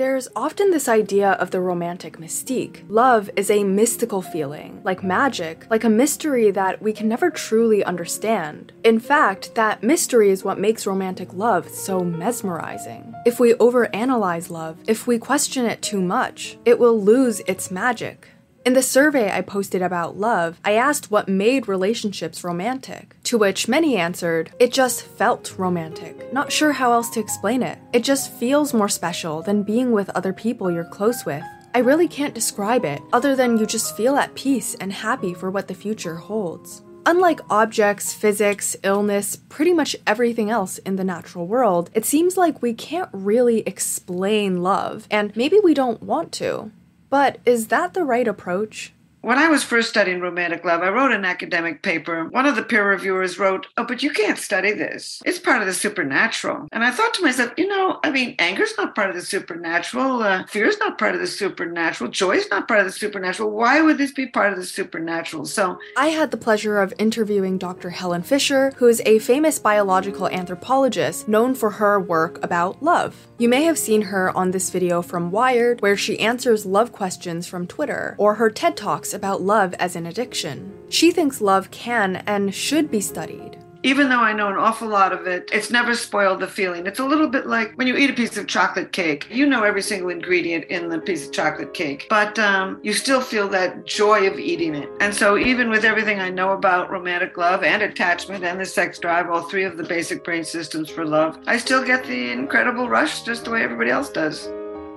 There's often this idea of the romantic mystique. Love is a mystical feeling, like magic, like a mystery that we can never truly understand. In fact, that mystery is what makes romantic love so mesmerizing. If we overanalyze love, if we question it too much, it will lose its magic. In the survey I posted about love, I asked what made relationships romantic, to which many answered, it just felt romantic. Not sure how else to explain it. It just feels more special than being with other people you're close with. I really can't describe it, other than you just feel at peace and happy for what the future holds. Unlike objects, physics, illness, pretty much everything else in the natural world, it seems like we can't really explain love, and maybe we don't want to. But is that the right approach? When I was first studying romantic love, I wrote an academic paper. One of the peer reviewers wrote, Oh, but you can't study this. It's part of the supernatural. And I thought to myself, you know, I mean, anger's not part of the supernatural. Uh, fear's not part of the supernatural. Joy's not part of the supernatural. Why would this be part of the supernatural? So I had the pleasure of interviewing Dr. Helen Fisher, who is a famous biological anthropologist known for her work about love. You may have seen her on this video from Wired, where she answers love questions from Twitter, or her TED Talks about love as an addiction. She thinks love can and should be studied. even though I know an awful lot of it, it's never spoiled the feeling. It's a little bit like when you eat a piece of chocolate cake. You know every single ingredient in the piece of chocolate cake, but um, you still feel that joy of eating it. And so, even with everything I know about romantic love and attachment and the sex drive, all three of the basic brain systems for love, I still get the incredible rush just the way everybody else does.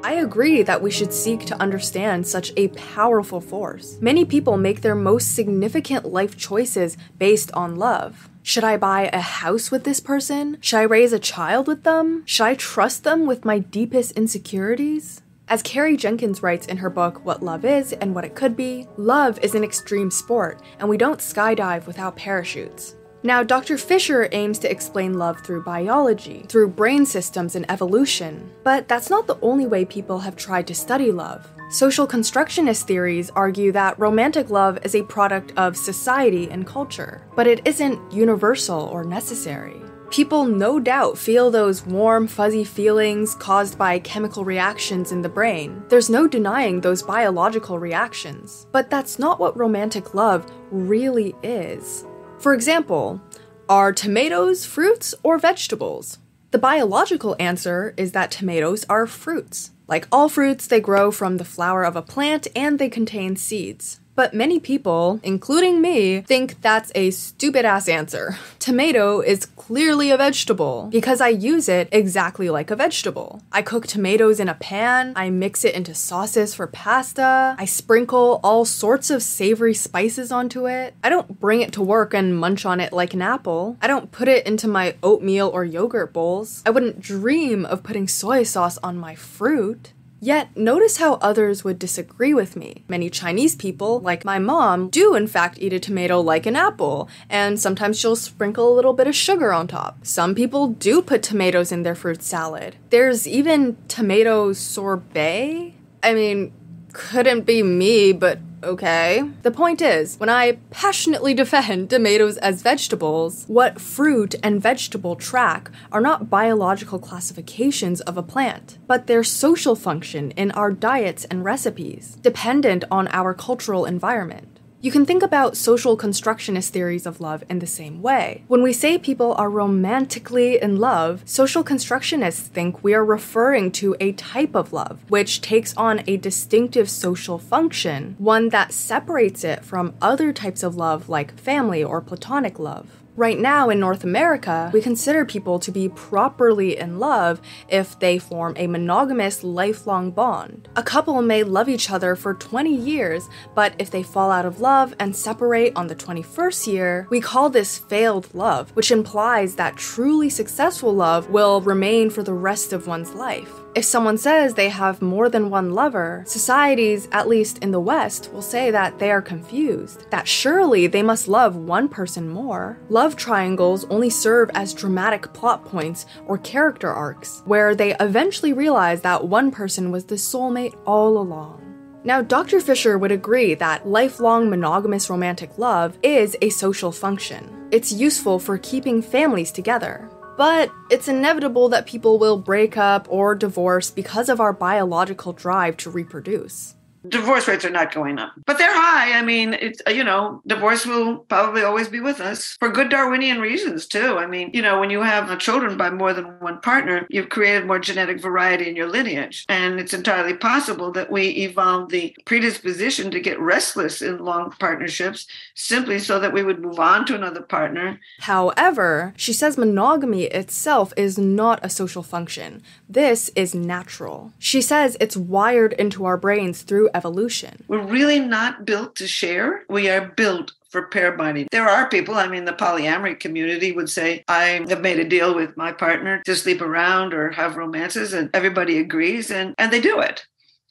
I agree that we should seek to understand such a powerful force. Many people make their most significant life choices based on love. Should I buy a house with this person? Should I raise a child with them? Should I trust them with my deepest insecurities? As Carrie Jenkins writes in her book What Love Is and What It Could Be, love is an extreme sport, and we don't skydive without parachutes. Now, Dr. Fisher aims to explain love through biology, through brain systems and evolution, but that's not the only way people have tried to study love. Social constructionist theories argue that romantic love is a product of society and culture, but it isn't universal or necessary. People no doubt feel those warm, fuzzy feelings caused by chemical reactions in the brain. There's no denying those biological reactions. But that's not what romantic love really is. For example, are tomatoes fruits or vegetables? The biological answer is that tomatoes are fruits. Like all fruits, they grow from the flower of a plant and they contain seeds. But many people, including me, think that's a stupid ass answer. Tomato is clearly a vegetable because I use it exactly like a vegetable. I cook tomatoes in a pan, I mix it into sauces for pasta, I sprinkle all sorts of savory spices onto it. I don't bring it to work and munch on it like an apple. I don't put it into my oatmeal or yogurt bowls. I wouldn't dream of putting soy sauce on my fruit. Yet, notice how others would disagree with me. Many Chinese people, like my mom, do in fact eat a tomato like an apple, and sometimes she'll sprinkle a little bit of sugar on top. Some people do put tomatoes in their fruit salad. There's even tomato sorbet. I mean, couldn't be me, but okay. The point is, when I passionately defend tomatoes as vegetables, what fruit and vegetable track are not biological classifications of a plant, but their social function in our diets and recipes, dependent on our cultural environment. You can think about social constructionist theories of love in the same way. When we say people are romantically in love, social constructionists think we are referring to a type of love, which takes on a distinctive social function, one that separates it from other types of love like family or platonic love. Right now in North America, we consider people to be properly in love if they form a monogamous lifelong bond. A couple may love each other for 20 years, but if they fall out of love and separate on the 21st year, we call this failed love, which implies that truly successful love will remain for the rest of one's life. If someone says they have more than one lover, societies, at least in the West, will say that they are confused, that surely they must love one person more. Love triangles only serve as dramatic plot points or character arcs, where they eventually realize that one person was the soulmate all along. Now, Dr. Fisher would agree that lifelong monogamous romantic love is a social function. It's useful for keeping families together. But it's inevitable that people will break up or divorce because of our biological drive to reproduce divorce rates are not going up, but they're high. I mean, it's, uh, you know, divorce will probably always be with us for good Darwinian reasons, too. I mean, you know, when you have children by more than one partner, you've created more genetic variety in your lineage. And it's entirely possible that we evolved the predisposition to get restless in long partnerships simply so that we would move on to another partner. However, she says monogamy itself is not a social function. This is natural. She says it's wired into our brains through evolution. We're really not built to share. We are built for pair bonding. There are people, I mean, the polyamory community would say, I have made a deal with my partner to sleep around or have romances, and everybody agrees, and, and they do it.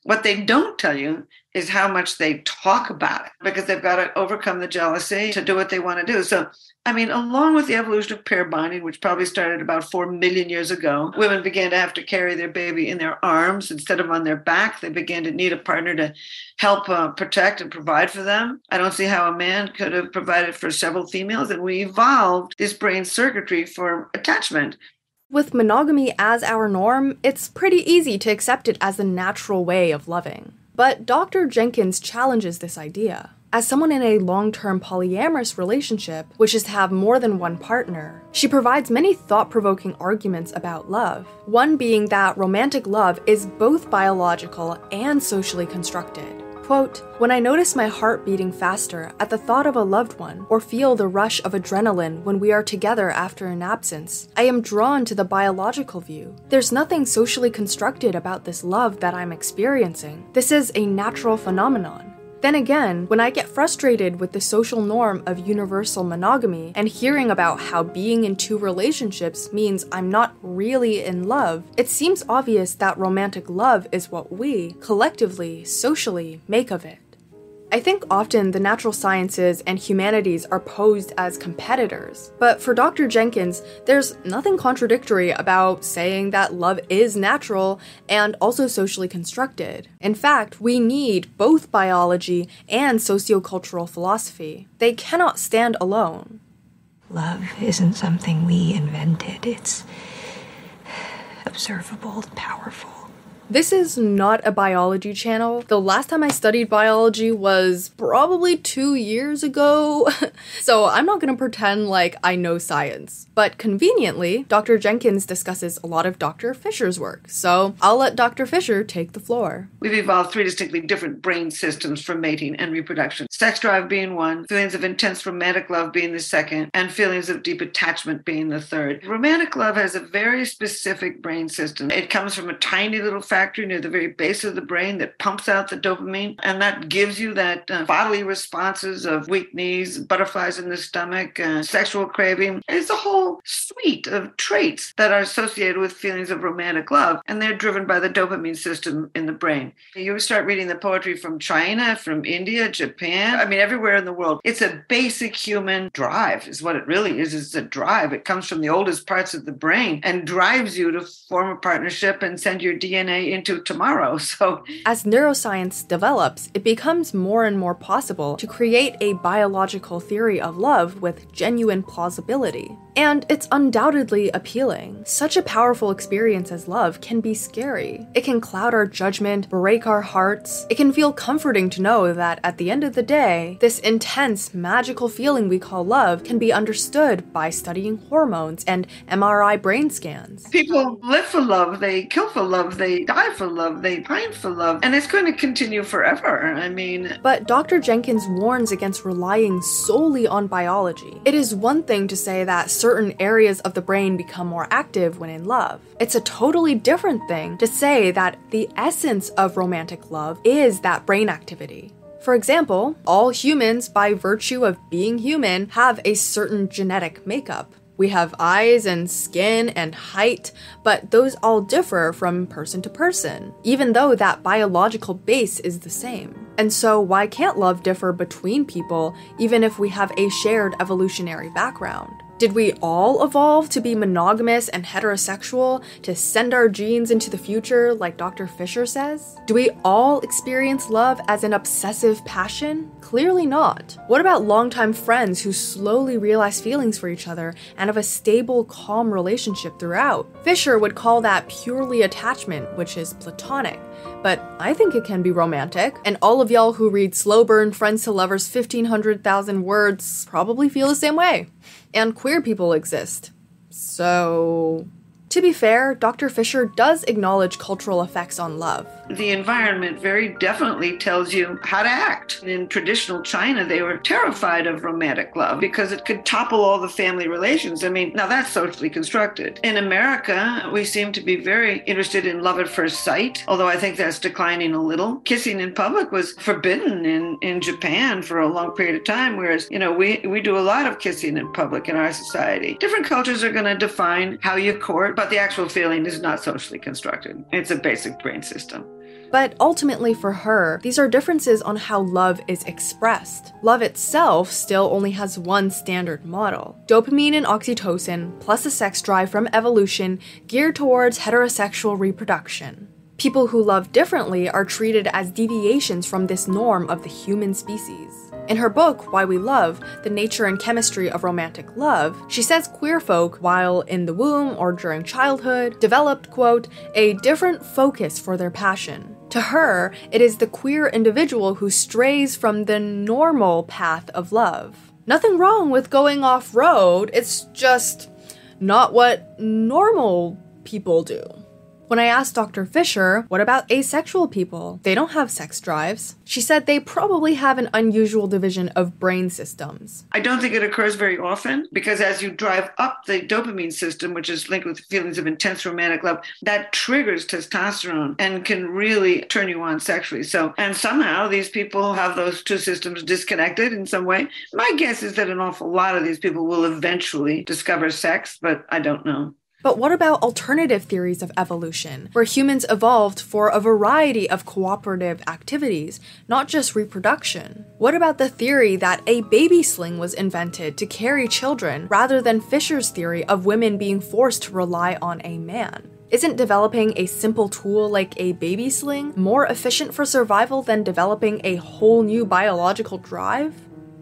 What they don't tell you is how much they talk about it because they've got to overcome the jealousy to do what they want to do. So, I mean, along with the evolution of pair bonding, which probably started about 4 million years ago, women began to have to carry their baby in their arms instead of on their back. They began to need a partner to help uh, protect and provide for them. I don't see how a man could have provided for several females. And we evolved this brain circuitry for attachment. With monogamy as our norm, it's pretty easy to accept it as the natural way of loving. But Dr. Jenkins challenges this idea. As someone in a long term polyamorous relationship, which is to have more than one partner, she provides many thought provoking arguments about love. One being that romantic love is both biological and socially constructed. Quote, When I notice my heart beating faster at the thought of a loved one, or feel the rush of adrenaline when we are together after an absence, I am drawn to the biological view. There's nothing socially constructed about this love that I'm experiencing. This is a natural phenomenon. Then again, when I get frustrated with the social norm of universal monogamy and hearing about how being in two relationships means I'm not really in love, it seems obvious that romantic love is what we, collectively, socially, make of it. I think often the natural sciences and humanities are posed as competitors, but for Dr. Jenkins, there's nothing contradictory about saying that love is natural and also socially constructed. In fact, we need both biology and sociocultural philosophy. They cannot stand alone. Love isn't something we invented, it's observable, powerful. This is not a biology channel. The last time I studied biology was probably two years ago, so I'm not gonna pretend like I know science. But conveniently, Dr. Jenkins discusses a lot of Dr. Fisher's work, so I'll let Dr. Fisher take the floor. We've evolved three distinctly different brain systems for mating and reproduction sex drive being one, feelings of intense romantic love being the second, and feelings of deep attachment being the third. Romantic love has a very specific brain system. It comes from a tiny little factor near the very base of the brain that pumps out the dopamine. And that gives you that uh, bodily responses of weak knees, butterflies in the stomach, uh, sexual craving. It's a whole suite of traits that are associated with feelings of romantic love. And they're driven by the dopamine system in the brain. You start reading the poetry from China, from India, Japan, I mean, everywhere in the world. It's a basic human drive, is what it really is. It's a drive. It comes from the oldest parts of the brain and drives you to form a partnership and send your DNA into tomorrow. So, as neuroscience develops, it becomes more and more possible to create a biological theory of love with genuine plausibility. And it's undoubtedly appealing. Such a powerful experience as love can be scary. It can cloud our judgment, break our hearts. It can feel comforting to know that at the end of the day, this intense, magical feeling we call love can be understood by studying hormones and MRI brain scans. People live for love, they kill for love, they die for love, they pine for love, and it's going to continue forever. I mean. But Dr. Jenkins warns against relying solely on biology. It is one thing to say that certain areas of the brain become more active when in love. It's a totally different thing to say that the essence of romantic love is that brain activity. For example, all humans, by virtue of being human, have a certain genetic makeup. We have eyes and skin and height, but those all differ from person to person, even though that biological base is the same. And so, why can't love differ between people even if we have a shared evolutionary background? Did we all evolve to be monogamous and heterosexual to send our genes into the future, like Dr. Fisher says? Do we all experience love as an obsessive passion? Clearly not. What about longtime friends who slowly realize feelings for each other and have a stable, calm relationship throughout? Fisher would call that purely attachment, which is platonic but I think it can be romantic. And all of y'all who read Slow Burn Friends to Lovers 1500,000 words probably feel the same way. And queer people exist. So, to be fair, Dr. Fisher does acknowledge cultural effects on love. The environment very definitely tells you how to act. In traditional China, they were terrified of romantic love because it could topple all the family relations. I mean, now that's socially constructed. In America, we seem to be very interested in love at first sight, although I think that's declining a little. Kissing in public was forbidden in, in Japan for a long period of time, whereas, you know, we, we do a lot of kissing in public in our society. Different cultures are going to define how you court but the actual feeling is not socially constructed. It's a basic brain system. But ultimately, for her, these are differences on how love is expressed. Love itself still only has one standard model dopamine and oxytocin, plus a sex drive from evolution geared towards heterosexual reproduction. People who love differently are treated as deviations from this norm of the human species. In her book, Why We Love The Nature and Chemistry of Romantic Love, she says queer folk, while in the womb or during childhood, developed, quote, a different focus for their passion. To her, it is the queer individual who strays from the normal path of love. Nothing wrong with going off road, it's just not what normal people do. When I asked Dr. Fisher, what about asexual people? They don't have sex drives. She said they probably have an unusual division of brain systems. I don't think it occurs very often because as you drive up the dopamine system, which is linked with feelings of intense romantic love, that triggers testosterone and can really turn you on sexually. So, and somehow these people have those two systems disconnected in some way. My guess is that an awful lot of these people will eventually discover sex, but I don't know. But what about alternative theories of evolution, where humans evolved for a variety of cooperative activities, not just reproduction? What about the theory that a baby sling was invented to carry children, rather than Fisher's theory of women being forced to rely on a man? Isn't developing a simple tool like a baby sling more efficient for survival than developing a whole new biological drive?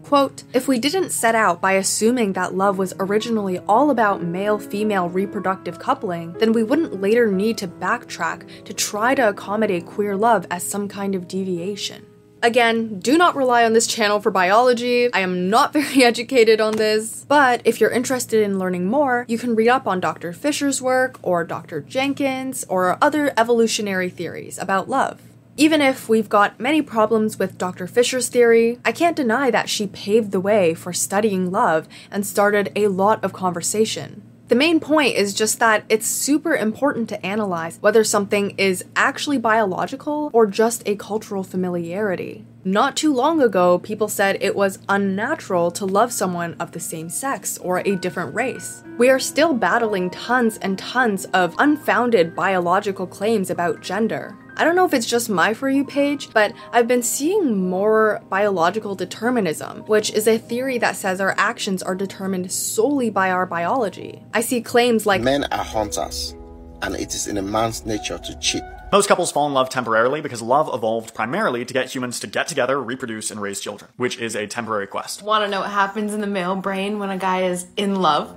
Quote, if we didn't set out by assuming that love was originally all about male female reproductive coupling, then we wouldn't later need to backtrack to try to accommodate queer love as some kind of deviation. Again, do not rely on this channel for biology. I am not very educated on this, but if you're interested in learning more, you can read up on Dr. Fisher's work or Dr. Jenkins or other evolutionary theories about love. Even if we've got many problems with Dr. Fisher's theory, I can't deny that she paved the way for studying love and started a lot of conversation. The main point is just that it's super important to analyze whether something is actually biological or just a cultural familiarity. Not too long ago, people said it was unnatural to love someone of the same sex or a different race. We are still battling tons and tons of unfounded biological claims about gender. I don't know if it's just my For You page, but I've been seeing more biological determinism, which is a theory that says our actions are determined solely by our biology. I see claims like Men are hunters, and it is in a man's nature to cheat. Most couples fall in love temporarily because love evolved primarily to get humans to get together, reproduce, and raise children, which is a temporary quest. Want to know what happens in the male brain when a guy is in love?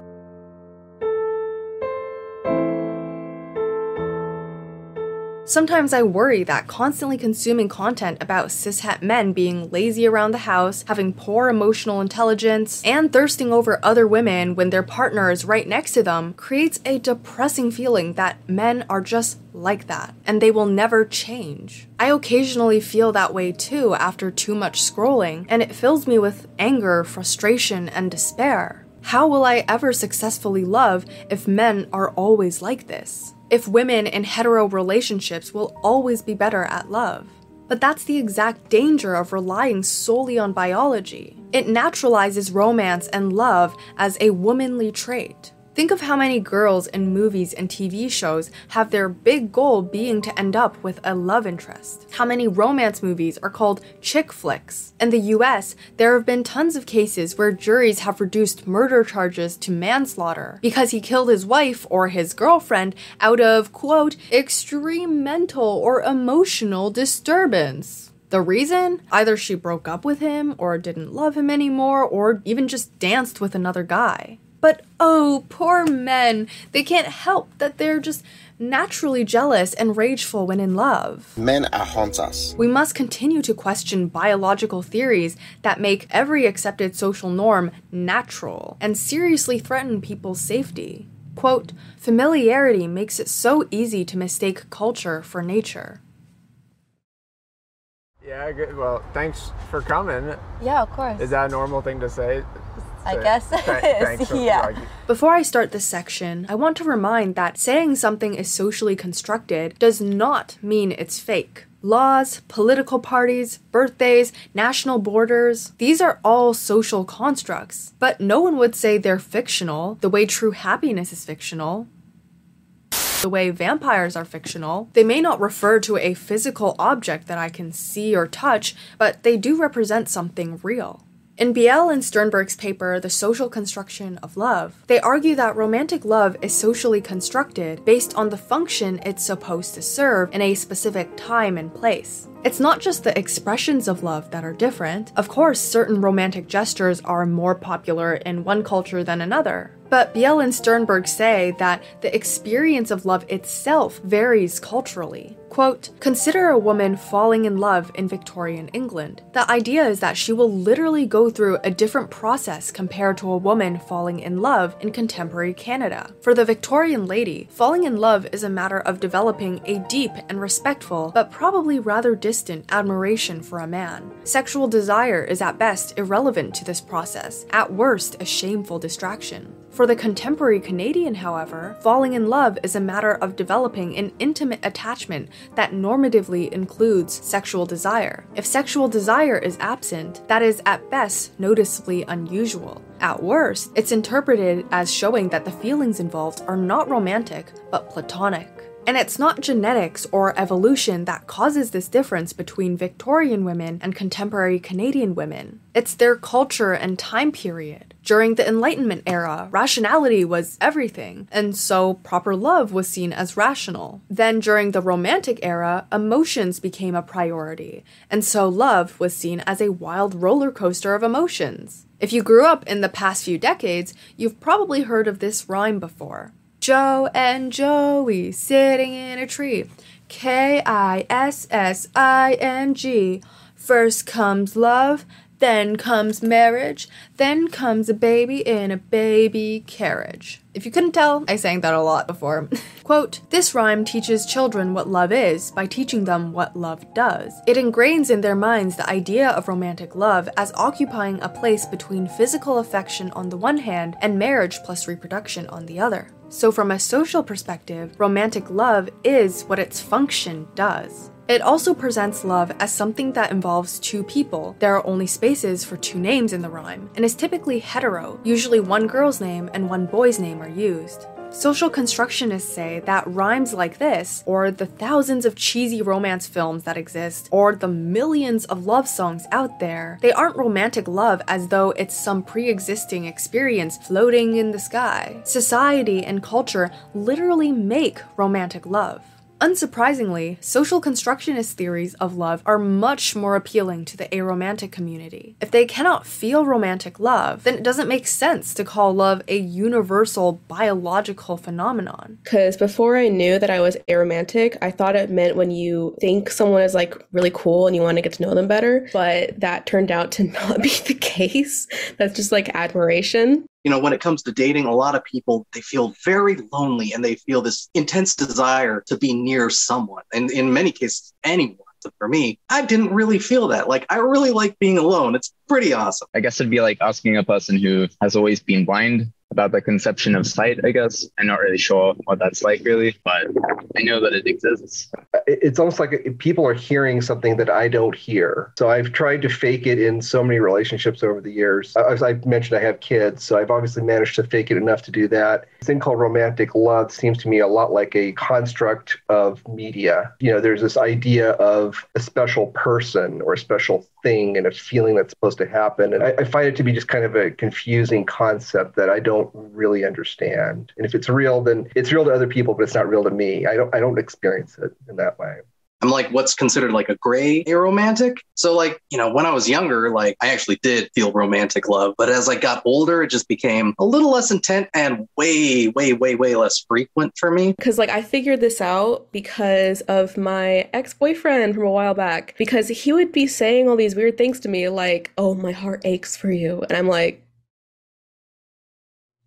Sometimes I worry that constantly consuming content about cishet men being lazy around the house, having poor emotional intelligence, and thirsting over other women when their partner is right next to them creates a depressing feeling that men are just like that, and they will never change. I occasionally feel that way too after too much scrolling, and it fills me with anger, frustration, and despair. How will I ever successfully love if men are always like this? if women in hetero relationships will always be better at love. But that's the exact danger of relying solely on biology. It naturalizes romance and love as a womanly trait. Think of how many girls in movies and TV shows have their big goal being to end up with a love interest. How many romance movies are called chick flicks. In the US, there have been tons of cases where juries have reduced murder charges to manslaughter because he killed his wife or his girlfriend out of, quote, extreme mental or emotional disturbance. The reason? Either she broke up with him, or didn't love him anymore, or even just danced with another guy. But oh, poor men. They can't help that they're just naturally jealous and rageful when in love. Men are hunters. We must continue to question biological theories that make every accepted social norm natural and seriously threaten people's safety. Quote, familiarity makes it so easy to mistake culture for nature. Yeah, good. Well, thanks for coming. Yeah, of course. Is that a normal thing to say? I guess it Th- is, thanks yeah. Before I start this section, I want to remind that saying something is socially constructed does not mean it's fake. Laws, political parties, birthdays, national borders, these are all social constructs. But no one would say they're fictional, the way true happiness is fictional. The way vampires are fictional. They may not refer to a physical object that I can see or touch, but they do represent something real. In Beall and Sternberg's paper, The Social Construction of Love, they argue that romantic love is socially constructed based on the function it's supposed to serve in a specific time and place. It's not just the expressions of love that are different. Of course, certain romantic gestures are more popular in one culture than another. But Beall and Sternberg say that the experience of love itself varies culturally. Quote, consider a woman falling in love in Victorian England. The idea is that she will literally go through a different process compared to a woman falling in love in contemporary Canada. For the Victorian lady, falling in love is a matter of developing a deep and respectful, but probably rather distant admiration for a man. Sexual desire is at best irrelevant to this process, at worst, a shameful distraction. For the contemporary Canadian, however, falling in love is a matter of developing an intimate attachment that normatively includes sexual desire. If sexual desire is absent, that is at best noticeably unusual. At worst, it's interpreted as showing that the feelings involved are not romantic, but platonic. And it's not genetics or evolution that causes this difference between Victorian women and contemporary Canadian women. It's their culture and time period. During the Enlightenment era, rationality was everything, and so proper love was seen as rational. Then, during the Romantic era, emotions became a priority, and so love was seen as a wild roller coaster of emotions. If you grew up in the past few decades, you've probably heard of this rhyme before. Joe and Joey sitting in a tree. K I S S I N G. First comes love, then comes marriage, then comes a baby in a baby carriage. If you couldn't tell, I sang that a lot before. Quote, this rhyme teaches children what love is by teaching them what love does. It ingrains in their minds the idea of romantic love as occupying a place between physical affection on the one hand and marriage plus reproduction on the other. So, from a social perspective, romantic love is what its function does. It also presents love as something that involves two people. There are only spaces for two names in the rhyme, and is typically hetero. Usually, one girl's name and one boy's name are used. Social constructionists say that rhymes like this, or the thousands of cheesy romance films that exist, or the millions of love songs out there, they aren't romantic love as though it's some pre existing experience floating in the sky. Society and culture literally make romantic love. Unsurprisingly, social constructionist theories of love are much more appealing to the aromantic community. If they cannot feel romantic love, then it doesn't make sense to call love a universal biological phenomenon. Because before I knew that I was aromantic, I thought it meant when you think someone is like really cool and you want to get to know them better. But that turned out to not be the case. That's just like admiration. You know, when it comes to dating, a lot of people they feel very lonely and they feel this intense desire to be near someone, and in many cases, anyone. So for me, I didn't really feel that. Like I really like being alone. It's pretty awesome. I guess it'd be like asking a person who has always been blind about the conception of sight, I guess. I'm not really sure what that's like really, but I know that it exists. It's almost like people are hearing something that I don't hear. So I've tried to fake it in so many relationships over the years. Uh, as I mentioned, I have kids, so I've obviously managed to fake it enough to do that. This thing called romantic love seems to me a lot like a construct of media. You know, there's this idea of a special person or a special thing and a feeling that's supposed to happen. And I, I find it to be just kind of a confusing concept that I don't really understand. And if it's real, then it's real to other people, but it's not real to me. I don't I don't experience it in that way. I'm like what's considered like a gray aromantic. So like, you know, when I was younger, like I actually did feel romantic love, but as I got older, it just became a little less intent and way, way, way, way less frequent for me. Cause like I figured this out because of my ex-boyfriend from a while back, because he would be saying all these weird things to me like, oh, my heart aches for you. And I'm like,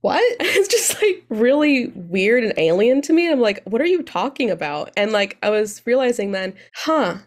what? It's just like really weird and alien to me. I'm like, what are you talking about? And like, I was realizing then, huh,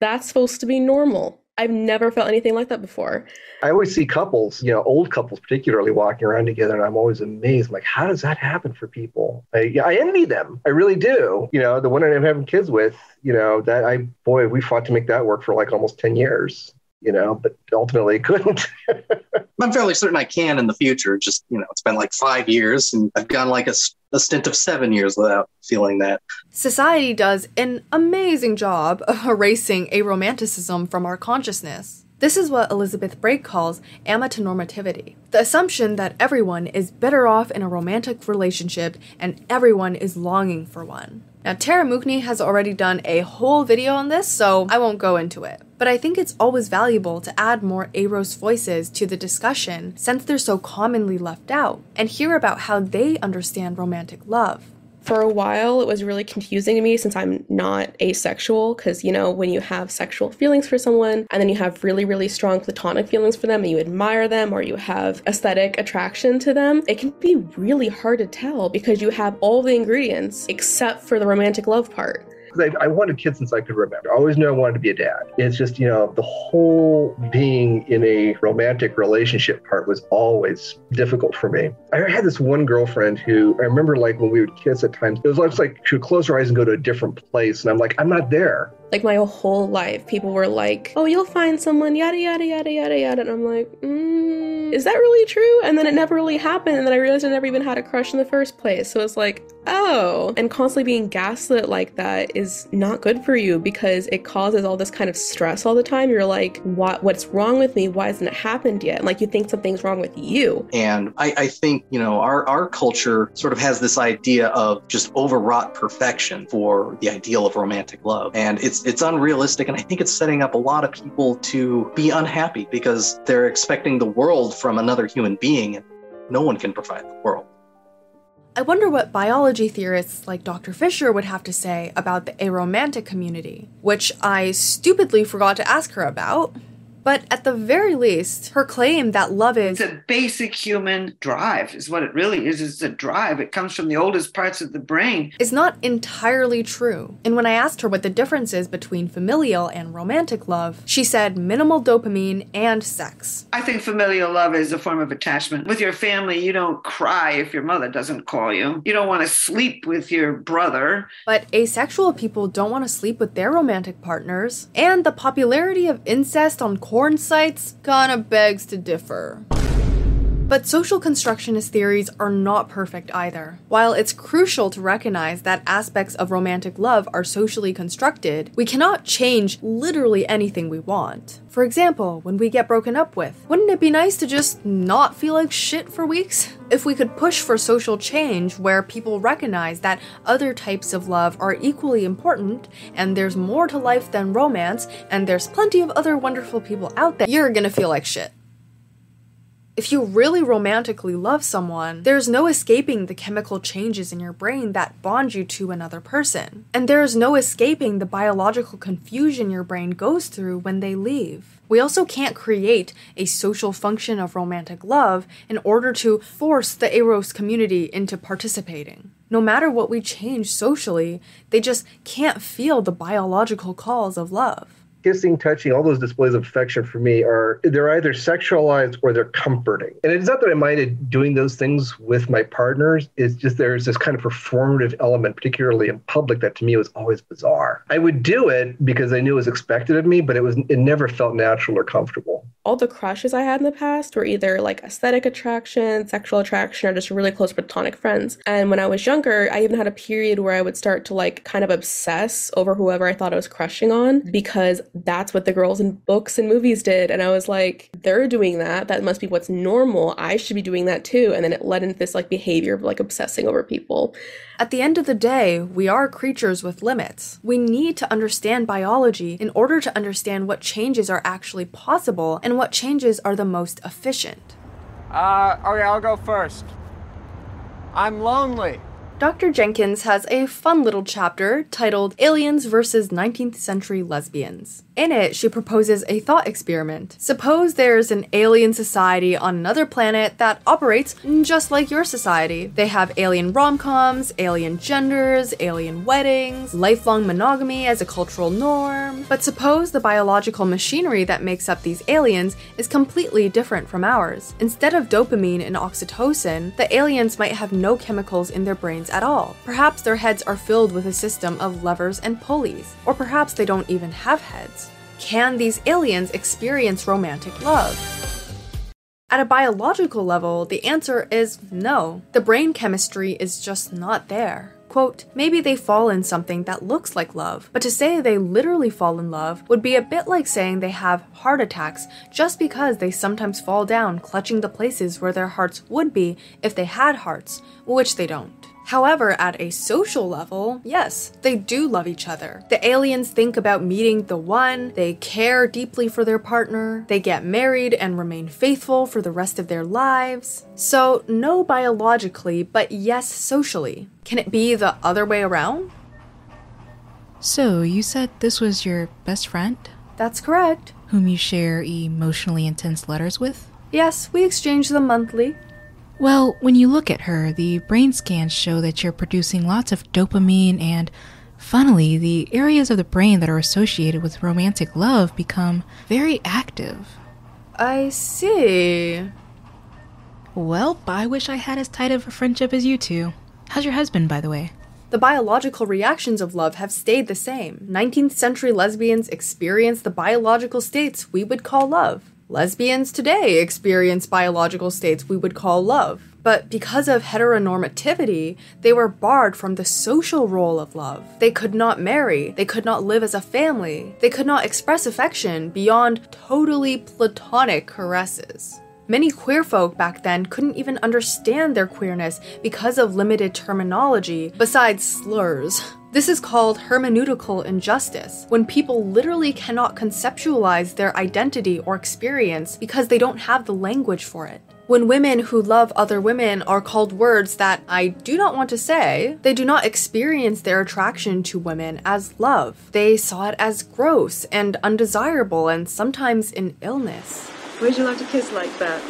that's supposed to be normal. I've never felt anything like that before. I always see couples, you know, old couples particularly walking around together, and I'm always amazed. I'm like, how does that happen for people? I, I envy them. I really do. You know, the one I'm having kids with, you know, that I, boy, we fought to make that work for like almost 10 years you know, but ultimately couldn't. I'm fairly certain I can in the future. Just, you know, it's been like five years and I've gone like a, a stint of seven years without feeling that. Society does an amazing job of erasing aromanticism from our consciousness. This is what Elizabeth Brake calls amatonormativity the assumption that everyone is better off in a romantic relationship and everyone is longing for one. Now, Tara Mooknee has already done a whole video on this, so I won't go into it. But I think it's always valuable to add more aros voices to the discussion since they're so commonly left out, and hear about how they understand romantic love. For a while it was really confusing to me since I'm not asexual because you know when you have sexual feelings for someone and then you have really really strong platonic feelings for them and you admire them or you have aesthetic attraction to them it can be really hard to tell because you have all the ingredients except for the romantic love part because I, I, wanted kids since I could remember. I always knew I wanted to be a dad. It's just, you know, the whole being in a romantic relationship part was always difficult for me. I had this one girlfriend who I remember like when we would kiss at times, it was almost like she would close her eyes and go to a different place. And I'm like, I'm not there. Like my whole life, people were like, oh, you'll find someone, yada, yada, yada, yada, yada. And I'm like, mm, is that really true? And then it never really happened. And then I realized I never even had a crush in the first place. So it's like, oh. And constantly being gaslit like that is not good for you because it causes all this kind of stress all the time. You're like, what, what's wrong with me? Why hasn't it happened yet? And like you think something's wrong with you. And I, I think, you know, our, our culture sort of has this idea of just overwrought perfection for the ideal of romantic love. And it's it's unrealistic and I think it's setting up a lot of people to be unhappy because they're expecting the world from another human being and no one can provide the world. I wonder what biology theorists like Dr. Fisher would have to say about the aromantic community, which I stupidly forgot to ask her about. But at the very least, her claim that love is it's a basic human drive is what it really is. It's a drive. It comes from the oldest parts of the brain. Is not entirely true. And when I asked her what the difference is between familial and romantic love, she said minimal dopamine and sex. I think familial love is a form of attachment. With your family, you don't cry if your mother doesn't call you. You don't want to sleep with your brother. But asexual people don't want to sleep with their romantic partners. And the popularity of incest on porn sites kinda begs to differ. But social constructionist theories are not perfect either. While it's crucial to recognize that aspects of romantic love are socially constructed, we cannot change literally anything we want. For example, when we get broken up with, wouldn't it be nice to just not feel like shit for weeks? If we could push for social change where people recognize that other types of love are equally important, and there's more to life than romance, and there's plenty of other wonderful people out there, you're gonna feel like shit. If you really romantically love someone, there's no escaping the chemical changes in your brain that bond you to another person. And there's no escaping the biological confusion your brain goes through when they leave. We also can't create a social function of romantic love in order to force the aros community into participating. No matter what we change socially, they just can't feel the biological calls of love. Kissing, touching, all those displays of affection for me are they're either sexualized or they're comforting. And it's not that I minded doing those things with my partners. It's just there's this kind of performative element, particularly in public, that to me was always bizarre. I would do it because I knew it was expected of me, but it was it never felt natural or comfortable. All the crushes I had in the past were either like aesthetic attraction, sexual attraction, or just really close platonic friends. And when I was younger, I even had a period where I would start to like kind of obsess over whoever I thought I was crushing on because that's what the girls in books and movies did. And I was like, they're doing that. That must be what's normal. I should be doing that too. And then it led into this like behavior of like obsessing over people. At the end of the day, we are creatures with limits. We need to understand biology in order to understand what changes are actually possible and what changes are the most efficient. Uh, okay, I'll go first. I'm lonely. Dr. Jenkins has a fun little chapter titled Aliens versus 19th Century Lesbians. In it, she proposes a thought experiment. Suppose there's an alien society on another planet that operates just like your society. They have alien rom coms, alien genders, alien weddings, lifelong monogamy as a cultural norm. But suppose the biological machinery that makes up these aliens is completely different from ours. Instead of dopamine and oxytocin, the aliens might have no chemicals in their brains at all. Perhaps their heads are filled with a system of levers and pulleys, or perhaps they don't even have heads. Can these aliens experience romantic love? At a biological level, the answer is no. The brain chemistry is just not there. Quote, maybe they fall in something that looks like love, but to say they literally fall in love would be a bit like saying they have heart attacks just because they sometimes fall down clutching the places where their hearts would be if they had hearts, which they don't. However, at a social level, yes, they do love each other. The aliens think about meeting the one, they care deeply for their partner, they get married and remain faithful for the rest of their lives. So, no biologically, but yes socially. Can it be the other way around? So, you said this was your best friend? That's correct. Whom you share emotionally intense letters with? Yes, we exchange them monthly. Well, when you look at her, the brain scans show that you're producing lots of dopamine, and funnily, the areas of the brain that are associated with romantic love become very active. I see. Well, I wish I had as tight of a friendship as you two. How's your husband, by the way? The biological reactions of love have stayed the same. 19th century lesbians experience the biological states we would call love. Lesbians today experience biological states we would call love. But because of heteronormativity, they were barred from the social role of love. They could not marry, they could not live as a family, they could not express affection beyond totally platonic caresses. Many queer folk back then couldn't even understand their queerness because of limited terminology, besides slurs. This is called hermeneutical injustice, when people literally cannot conceptualize their identity or experience because they don't have the language for it. When women who love other women are called words that I do not want to say, they do not experience their attraction to women as love. They saw it as gross and undesirable and sometimes an illness. Where'd you like to kiss like that?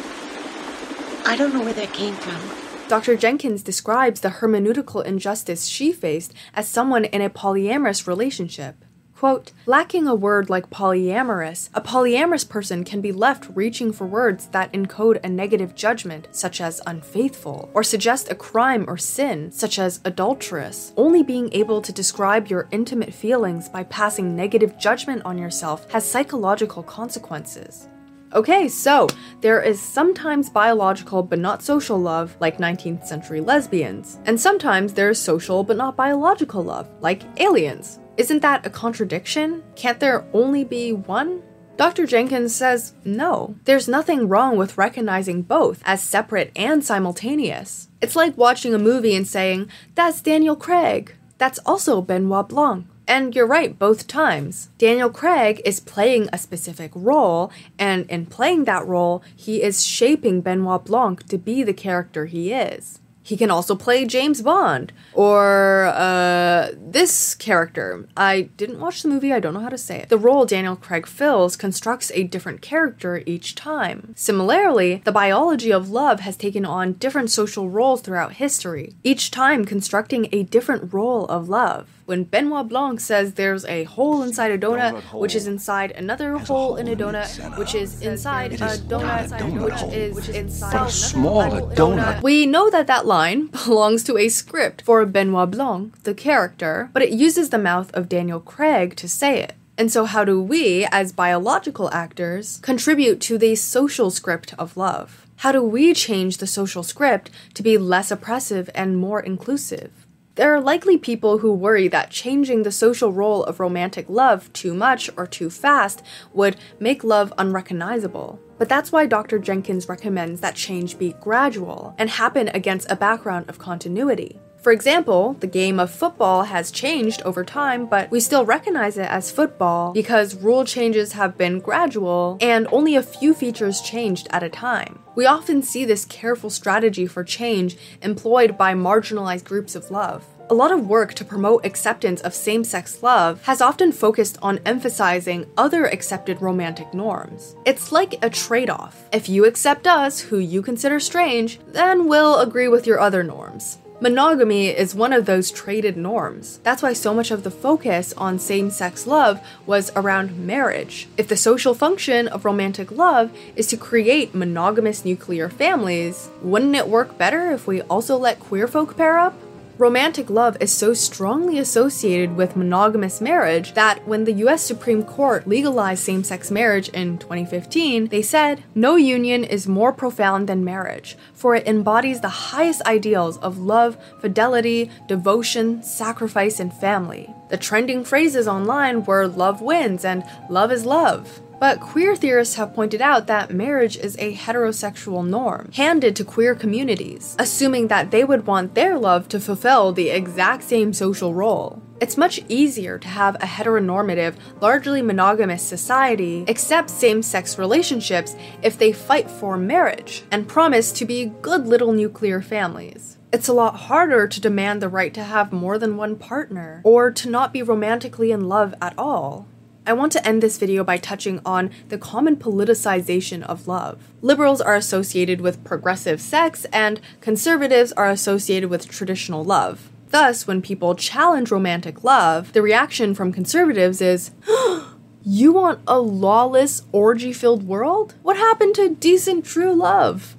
I don't know where that came from. Dr. Jenkins describes the hermeneutical injustice she faced as someone in a polyamorous relationship. Quote, lacking a word like polyamorous, a polyamorous person can be left reaching for words that encode a negative judgment, such as unfaithful, or suggest a crime or sin, such as adulterous. Only being able to describe your intimate feelings by passing negative judgment on yourself has psychological consequences. Okay, so there is sometimes biological but not social love, like 19th century lesbians, and sometimes there is social but not biological love, like aliens. Isn't that a contradiction? Can't there only be one? Dr. Jenkins says no. There's nothing wrong with recognizing both as separate and simultaneous. It's like watching a movie and saying, That's Daniel Craig. That's also Benoit Blanc. And you're right both times. Daniel Craig is playing a specific role, and in playing that role, he is shaping Benoit Blanc to be the character he is. He can also play James Bond or uh, this character. I didn't watch the movie, I don't know how to say it. The role Daniel Craig fills constructs a different character each time. Similarly, the biology of love has taken on different social roles throughout history, each time constructing a different role of love. When Benoit Blanc says there's a hole inside a donut, which is inside another hole in a donut, which is inside a donut, which is inside a smaller donut. We know that that line belongs to a script for Benoit Blanc, the character, but it uses the mouth of Daniel Craig to say it. And so, how do we, as biological actors, contribute to the social script of love? How do we change the social script to be less oppressive and more inclusive? There are likely people who worry that changing the social role of romantic love too much or too fast would make love unrecognizable. But that's why Dr. Jenkins recommends that change be gradual and happen against a background of continuity. For example, the game of football has changed over time, but we still recognize it as football because rule changes have been gradual and only a few features changed at a time. We often see this careful strategy for change employed by marginalized groups of love. A lot of work to promote acceptance of same sex love has often focused on emphasizing other accepted romantic norms. It's like a trade off. If you accept us, who you consider strange, then we'll agree with your other norms. Monogamy is one of those traded norms. That's why so much of the focus on same sex love was around marriage. If the social function of romantic love is to create monogamous nuclear families, wouldn't it work better if we also let queer folk pair up? Romantic love is so strongly associated with monogamous marriage that when the US Supreme Court legalized same sex marriage in 2015, they said, No union is more profound than marriage, for it embodies the highest ideals of love, fidelity, devotion, sacrifice, and family. The trending phrases online were love wins and love is love. But queer theorists have pointed out that marriage is a heterosexual norm, handed to queer communities, assuming that they would want their love to fulfill the exact same social role. It's much easier to have a heteronormative, largely monogamous society accept same sex relationships if they fight for marriage and promise to be good little nuclear families. It's a lot harder to demand the right to have more than one partner, or to not be romantically in love at all. I want to end this video by touching on the common politicization of love. Liberals are associated with progressive sex, and conservatives are associated with traditional love. Thus, when people challenge romantic love, the reaction from conservatives is, You want a lawless, orgy filled world? What happened to decent, true love?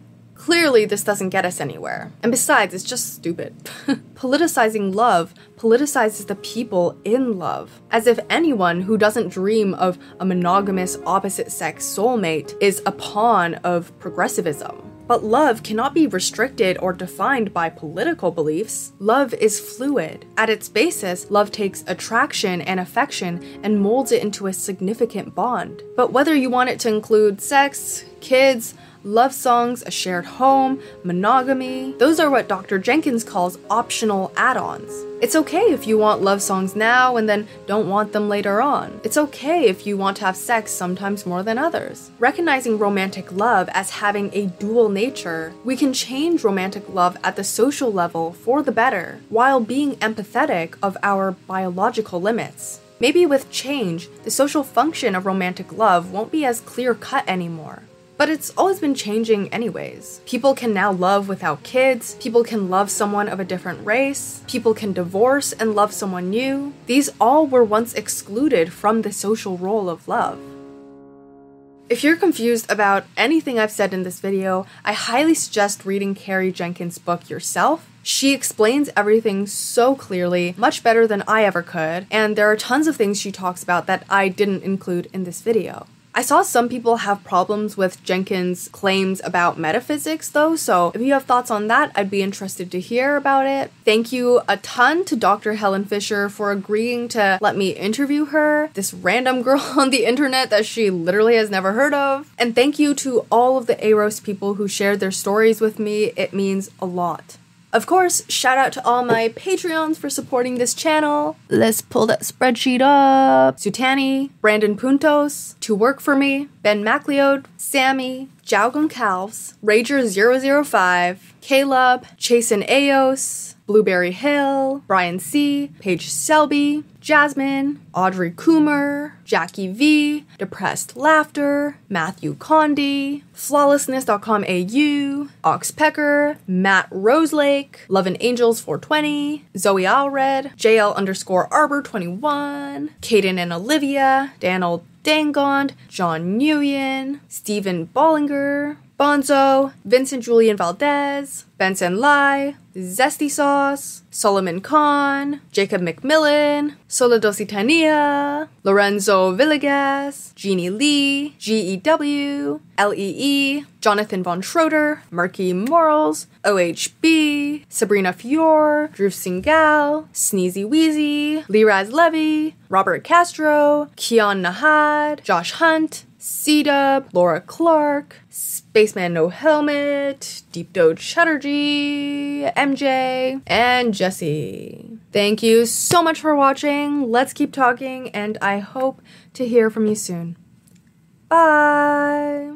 Clearly, this doesn't get us anywhere. And besides, it's just stupid. Politicizing love politicizes the people in love, as if anyone who doesn't dream of a monogamous opposite sex soulmate is a pawn of progressivism. But love cannot be restricted or defined by political beliefs. Love is fluid. At its basis, love takes attraction and affection and molds it into a significant bond. But whether you want it to include sex, kids, love songs, a shared home, monogamy. Those are what Dr. Jenkins calls optional add ons. It's okay if you want love songs now and then don't want them later on. It's okay if you want to have sex sometimes more than others. Recognizing romantic love as having a dual nature, we can change romantic love at the social level for the better while being empathetic of our biological limits. Maybe with change, the social function of romantic love won't be as clear cut anymore. But it's always been changing, anyways. People can now love without kids, people can love someone of a different race, people can divorce and love someone new. These all were once excluded from the social role of love. If you're confused about anything I've said in this video, I highly suggest reading Carrie Jenkins' book yourself. She explains everything so clearly, much better than I ever could, and there are tons of things she talks about that I didn't include in this video. I saw some people have problems with Jenkins' claims about metaphysics, though, so if you have thoughts on that, I'd be interested to hear about it. Thank you a ton to Dr. Helen Fisher for agreeing to let me interview her, this random girl on the internet that she literally has never heard of. And thank you to all of the aros people who shared their stories with me, it means a lot. Of course, shout out to all my Patreons for supporting this channel. Let's pull that spreadsheet up. Sutani, Brandon Puntos, To Work For Me, Ben MacLeod, Sammy, Jiao Calves, Rager005, Caleb, Chasen Aos, Blueberry Hill, Brian C., Paige Selby, Jasmine, Audrey Coomer, Jackie V, Depressed Laughter, Matthew Condi, Flawlessness.com AU, Oxpecker, Matt Roselake, Love and Angels 420, Zoe Alred, JL underscore Arbor 21, Caden and Olivia, Daniel Dangond, John Nguyen, Stephen Bollinger, Bonzo, Vincent Julian Valdez, Benson Lai, Zesty Sauce, Solomon Khan, Jacob McMillan, Solidositania, Lorenzo Villegas, Jeannie Lee, GEW, LEE, Jonathan Von Schroeder, Marky Morals, OHB, Sabrina Fior, Drew Singal, Sneezy Weezy, Liraz Levy, Robert Castro, Kian Nahad, Josh Hunt, C Dub, Laura Clark, Spaceman No Helmet, Deep Doge Chatterjee, MJ, and Jesse. Thank you so much for watching. Let's keep talking, and I hope to hear from you soon. Bye.